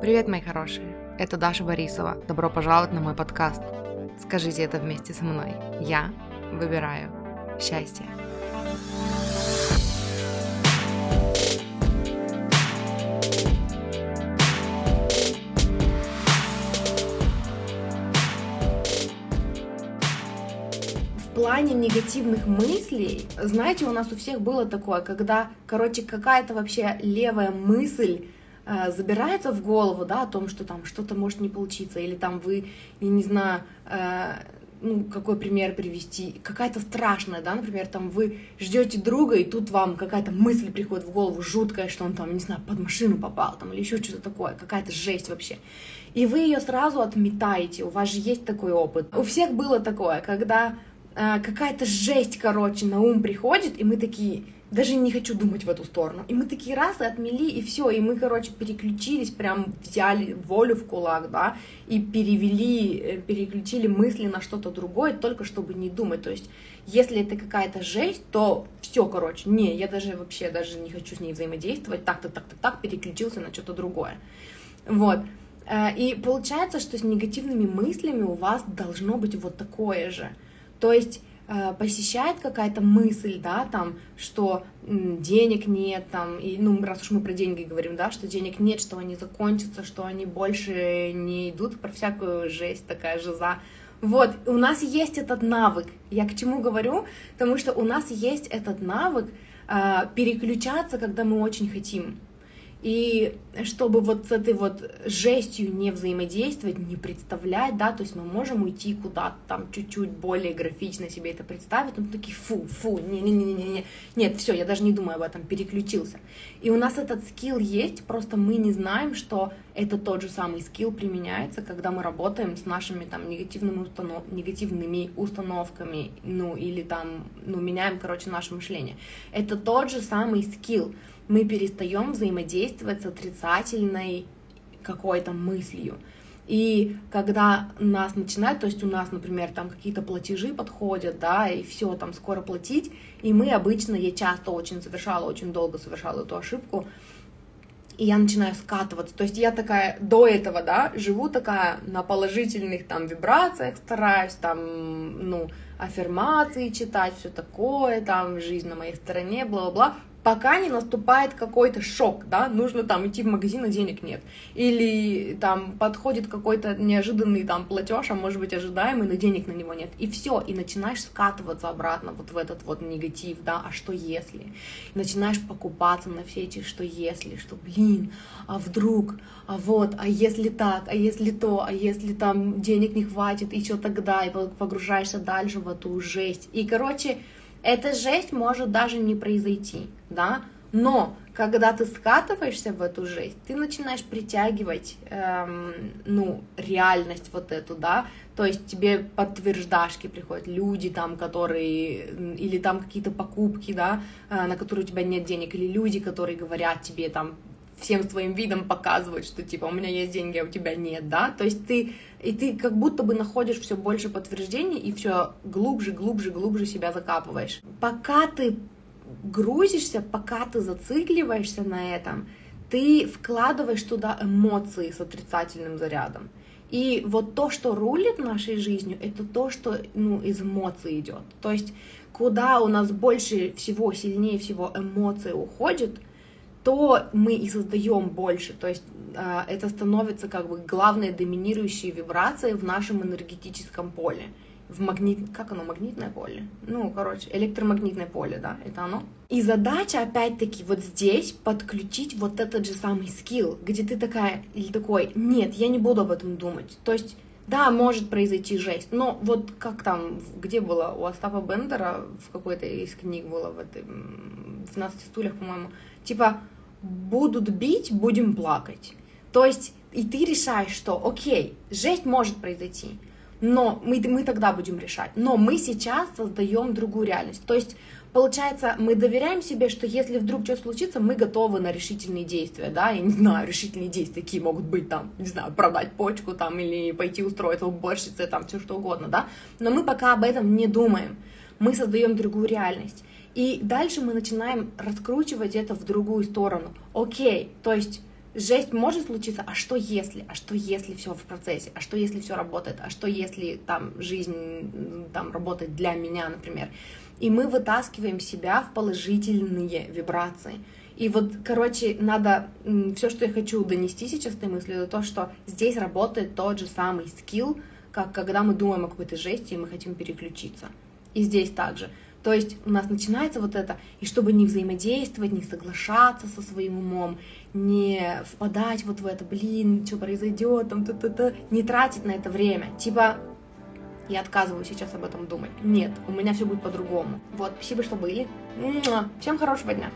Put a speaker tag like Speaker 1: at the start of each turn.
Speaker 1: Привет, мои хорошие! Это Даша Борисова. Добро пожаловать на мой подкаст. Скажите это вместе со мной. Я выбираю счастье.
Speaker 2: В плане негативных мыслей, знаете, у нас у всех было такое, когда, короче, какая-то вообще левая мысль забирается в голову, да, о том, что там что-то может не получиться, или там вы, я не знаю, э, ну, какой пример привести, какая-то страшная, да, например, там вы ждете друга, и тут вам какая-то мысль приходит в голову жуткая, что он там, не знаю, под машину попал, там, или еще что-то такое, какая-то жесть вообще. И вы ее сразу отметаете, у вас же есть такой опыт. У всех было такое, когда э, какая-то жесть, короче, на ум приходит, и мы такие, даже не хочу думать в эту сторону. И мы такие раз и отмели, и все, и мы, короче, переключились, прям взяли волю в кулак, да, и перевели, э, переключили мысли на что-то другое, только чтобы не думать. То есть, если это какая-то жесть, то все, короче, не, я даже вообще даже не хочу с ней взаимодействовать, так-то, так-то, так, переключился на что-то другое. Вот. Э, и получается, что с негативными мыслями у вас должно быть вот такое же. То есть посещает какая-то мысль, да, там, что денег нет, там, и, ну, раз уж мы про деньги говорим, да, что денег нет, что они закончатся, что они больше не идут, про всякую жесть такая жиза. Вот, у нас есть этот навык. Я к чему говорю? Потому что у нас есть этот навык э, переключаться, когда мы очень хотим. И чтобы вот с этой вот жестью не взаимодействовать, не представлять, да, то есть мы можем уйти куда-то там чуть-чуть более графично себе это представить, но такие фу, фу, не-не-не-не, нет, все, я даже не думаю об этом, переключился. И у нас этот скилл есть, просто мы не знаем, что это тот же самый скилл применяется, когда мы работаем с нашими там негативными, установ... негативными установками, ну или там, ну меняем, короче, наше мышление. Это тот же самый скилл мы перестаем взаимодействовать с отрицательной какой-то мыслью. И когда нас начинают, то есть у нас, например, там какие-то платежи подходят, да, и все, там скоро платить, и мы обычно, я часто очень совершала, очень долго совершала эту ошибку, и я начинаю скатываться. То есть я такая до этого, да, живу такая на положительных там вибрациях, стараюсь там, ну, аффирмации читать, все такое, там, жизнь на моей стороне, бла-бла-бла пока не наступает какой-то шок, да, нужно там идти в магазин, а денег нет. Или там подходит какой-то неожиданный там платеж, а может быть ожидаемый, но денег на него нет. И все, и начинаешь скатываться обратно вот в этот вот негатив, да, а что если? И начинаешь покупаться на все эти что если, что блин, а вдруг, а вот, а если так, а если то, а если там денег не хватит, и что тогда, и погружаешься дальше в эту жесть. И, короче, эта жесть может даже не произойти, да, но когда ты скатываешься в эту жесть, ты начинаешь притягивать, эм, ну, реальность вот эту, да, то есть тебе подтверждашки приходят, люди там, которые, или там какие-то покупки, да, э, на которые у тебя нет денег, или люди, которые говорят тебе там, всем своим видом показывают, что типа у меня есть деньги, а у тебя нет, да, то есть ты, и ты как будто бы находишь все больше подтверждений и все глубже, глубже, глубже себя закапываешь. Пока ты грузишься, пока ты зацикливаешься на этом, ты вкладываешь туда эмоции с отрицательным зарядом. И вот то, что рулит нашей жизнью, это то, что ну, из эмоций идет. То есть, куда у нас больше всего, сильнее всего эмоции уходят, то мы и создаем больше. То есть э, это становится как бы главной доминирующей вибрацией в нашем энергетическом поле. В магнит... Как оно? Магнитное поле? Ну, короче, электромагнитное поле, да, это оно. И задача, опять-таки, вот здесь подключить вот этот же самый скилл, где ты такая или такой, нет, я не буду об этом думать. То есть да, может произойти жесть, но вот как там, где было у Остапа Бендера, в какой-то из книг было, в этой, в 12 стульях, по-моему, типа, будут бить, будем плакать. То есть, и ты решаешь, что, окей, жесть может произойти, но мы, мы тогда будем решать. Но мы сейчас создаем другую реальность. То есть, получается, мы доверяем себе, что если вдруг что случится, мы готовы на решительные действия, да, я не знаю, решительные действия, какие могут быть там, не знаю, продать почку там или пойти устроиться в уборщице, там, все что угодно, да, но мы пока об этом не думаем, мы создаем другую реальность. И дальше мы начинаем раскручивать это в другую сторону. Окей, то есть жесть может случиться, а что если, а что если все в процессе, а что если все работает, а что если там жизнь там работает для меня, например. И мы вытаскиваем себя в положительные вибрации. И вот, короче, надо все, что я хочу донести сейчас этой мыслью, это то, что здесь работает тот же самый скилл, как когда мы думаем о какой-то жести, и мы хотим переключиться. И здесь также. То есть у нас начинается вот это, и чтобы не взаимодействовать, не соглашаться со своим умом, не впадать вот в это, блин, что произойдет, там, т -т -т, не тратить на это время. Типа, я отказываюсь сейчас об этом думать. Нет, у меня все будет по-другому. Вот, спасибо, что были. Всем хорошего дня.